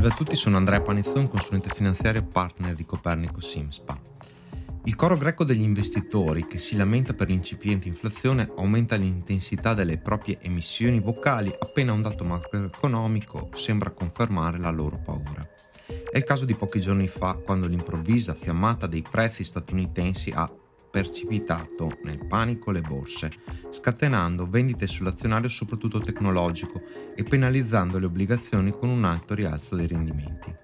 Salve a tutti, sono Andrea Panizzon, consulente finanziario partner di Copernico Simspa. Il coro greco degli investitori che si lamenta per l'incipiente inflazione aumenta l'intensità delle proprie emissioni vocali appena un dato macroeconomico sembra confermare la loro paura. È il caso di pochi giorni fa quando l'improvvisa fiammata dei prezzi statunitensi ha precipitato nel panico le borse, scatenando vendite sull'azionario soprattutto tecnologico e penalizzando le obbligazioni con un alto rialzo dei rendimenti.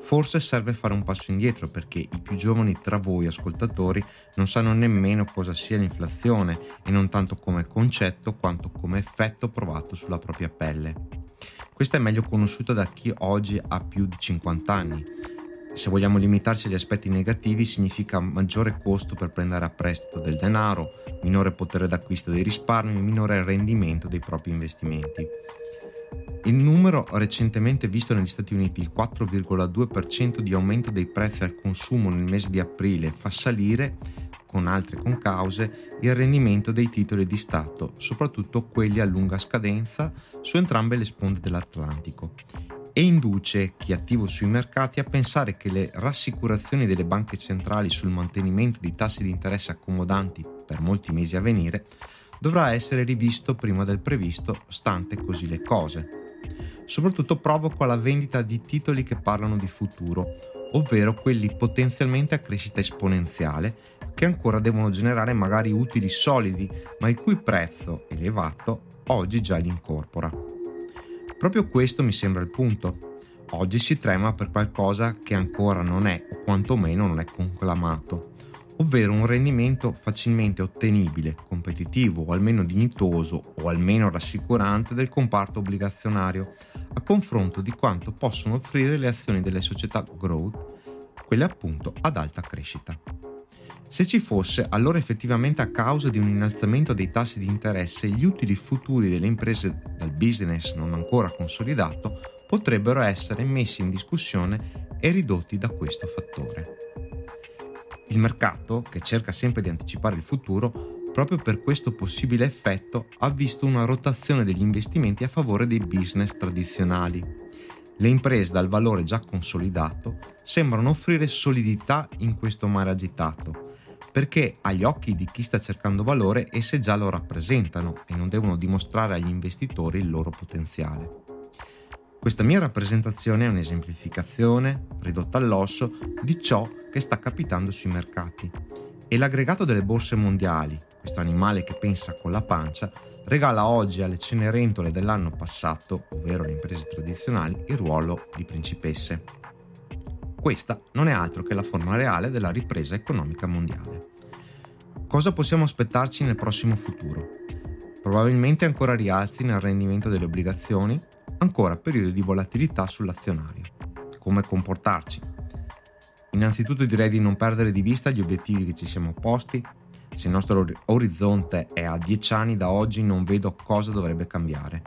Forse serve fare un passo indietro perché i più giovani tra voi ascoltatori non sanno nemmeno cosa sia l'inflazione e non tanto come concetto quanto come effetto provato sulla propria pelle. Questa è meglio conosciuta da chi oggi ha più di 50 anni se vogliamo limitarci agli aspetti negativi, significa maggiore costo per prendere a prestito del denaro, minore potere d'acquisto dei risparmi minore rendimento dei propri investimenti. Il numero recentemente visto negli Stati Uniti, il 4,2% di aumento dei prezzi al consumo nel mese di aprile, fa salire, con altre concause, il rendimento dei titoli di Stato, soprattutto quelli a lunga scadenza, su entrambe le sponde dell'Atlantico e induce chi è attivo sui mercati a pensare che le rassicurazioni delle banche centrali sul mantenimento di tassi di interesse accomodanti per molti mesi a venire dovrà essere rivisto prima del previsto, stante così le cose. Soprattutto provoca la vendita di titoli che parlano di futuro, ovvero quelli potenzialmente a crescita esponenziale che ancora devono generare magari utili solidi, ma il cui prezzo elevato oggi già li incorpora. Proprio questo mi sembra il punto. Oggi si trema per qualcosa che ancora non è, o quantomeno non è conclamato, ovvero un rendimento facilmente ottenibile, competitivo o almeno dignitoso o almeno rassicurante del comparto obbligazionario, a confronto di quanto possono offrire le azioni delle società growth, quelle appunto ad alta crescita. Se ci fosse, allora effettivamente a causa di un innalzamento dei tassi di interesse, gli utili futuri delle imprese dal business non ancora consolidato potrebbero essere messi in discussione e ridotti da questo fattore. Il mercato, che cerca sempre di anticipare il futuro, proprio per questo possibile effetto ha visto una rotazione degli investimenti a favore dei business tradizionali. Le imprese dal valore già consolidato sembrano offrire solidità in questo mare agitato perché agli occhi di chi sta cercando valore esse già lo rappresentano e non devono dimostrare agli investitori il loro potenziale. Questa mia rappresentazione è un'esemplificazione, ridotta all'osso, di ciò che sta capitando sui mercati. E l'aggregato delle borse mondiali, questo animale che pensa con la pancia, regala oggi alle cenerentole dell'anno passato, ovvero le imprese tradizionali, il ruolo di principesse. Questa non è altro che la forma reale della ripresa economica mondiale. Cosa possiamo aspettarci nel prossimo futuro? Probabilmente ancora rialzi nel rendimento delle obbligazioni, ancora periodi di volatilità sull'azionario. Come comportarci? Innanzitutto direi di non perdere di vista gli obiettivi che ci siamo posti. Se il nostro orizzonte è a 10 anni da oggi non vedo cosa dovrebbe cambiare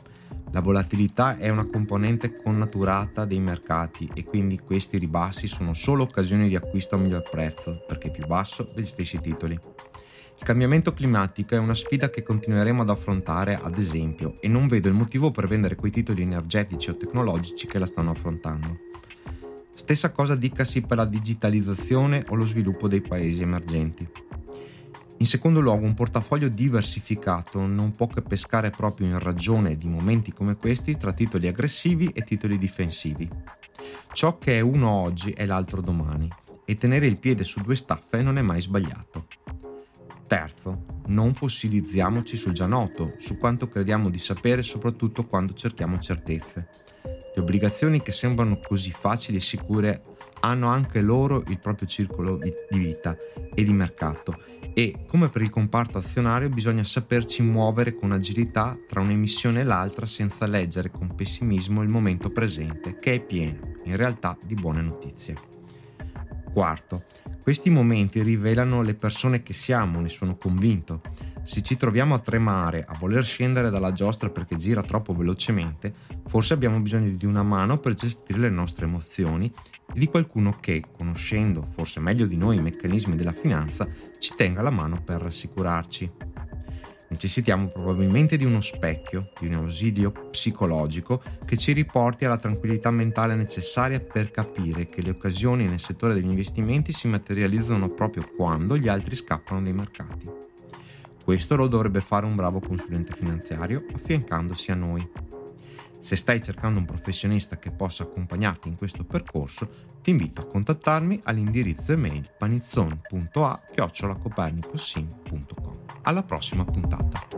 la volatilità è una componente connaturata dei mercati e quindi questi ribassi sono solo occasioni di acquisto a miglior prezzo perché più basso degli stessi titoli. Il cambiamento climatico è una sfida che continueremo ad affrontare, ad esempio, e non vedo il motivo per vendere quei titoli energetici o tecnologici che la stanno affrontando. Stessa cosa dicasi per la digitalizzazione o lo sviluppo dei paesi emergenti. In secondo luogo, un portafoglio diversificato non può che pescare proprio in ragione di momenti come questi tra titoli aggressivi e titoli difensivi. Ciò che è uno oggi è l'altro domani e tenere il piede su due staffe non è mai sbagliato. Terzo, non fossilizziamoci sul già noto, su quanto crediamo di sapere soprattutto quando cerchiamo certezze. Le obbligazioni che sembrano così facili e sicure hanno anche loro il proprio circolo di vita e di mercato e, come per il comparto azionario, bisogna saperci muovere con agilità tra un'emissione e l'altra senza leggere con pessimismo il momento presente, che è pieno, in realtà, di buone notizie. Quarto, questi momenti rivelano le persone che siamo, ne sono convinto. Se ci troviamo a tremare, a voler scendere dalla giostra perché gira troppo velocemente, forse abbiamo bisogno di una mano per gestire le nostre emozioni e di qualcuno che, conoscendo forse meglio di noi i meccanismi della finanza, ci tenga la mano per rassicurarci. Necessitiamo probabilmente di uno specchio, di un ausilio psicologico che ci riporti alla tranquillità mentale necessaria per capire che le occasioni nel settore degli investimenti si materializzano proprio quando gli altri scappano dai mercati. Questo lo dovrebbe fare un bravo consulente finanziario affiancandosi a noi. Se stai cercando un professionista che possa accompagnarti in questo percorso, ti invito a contattarmi all'indirizzo email panizzon.a-copernicosim.com. Alla prossima puntata.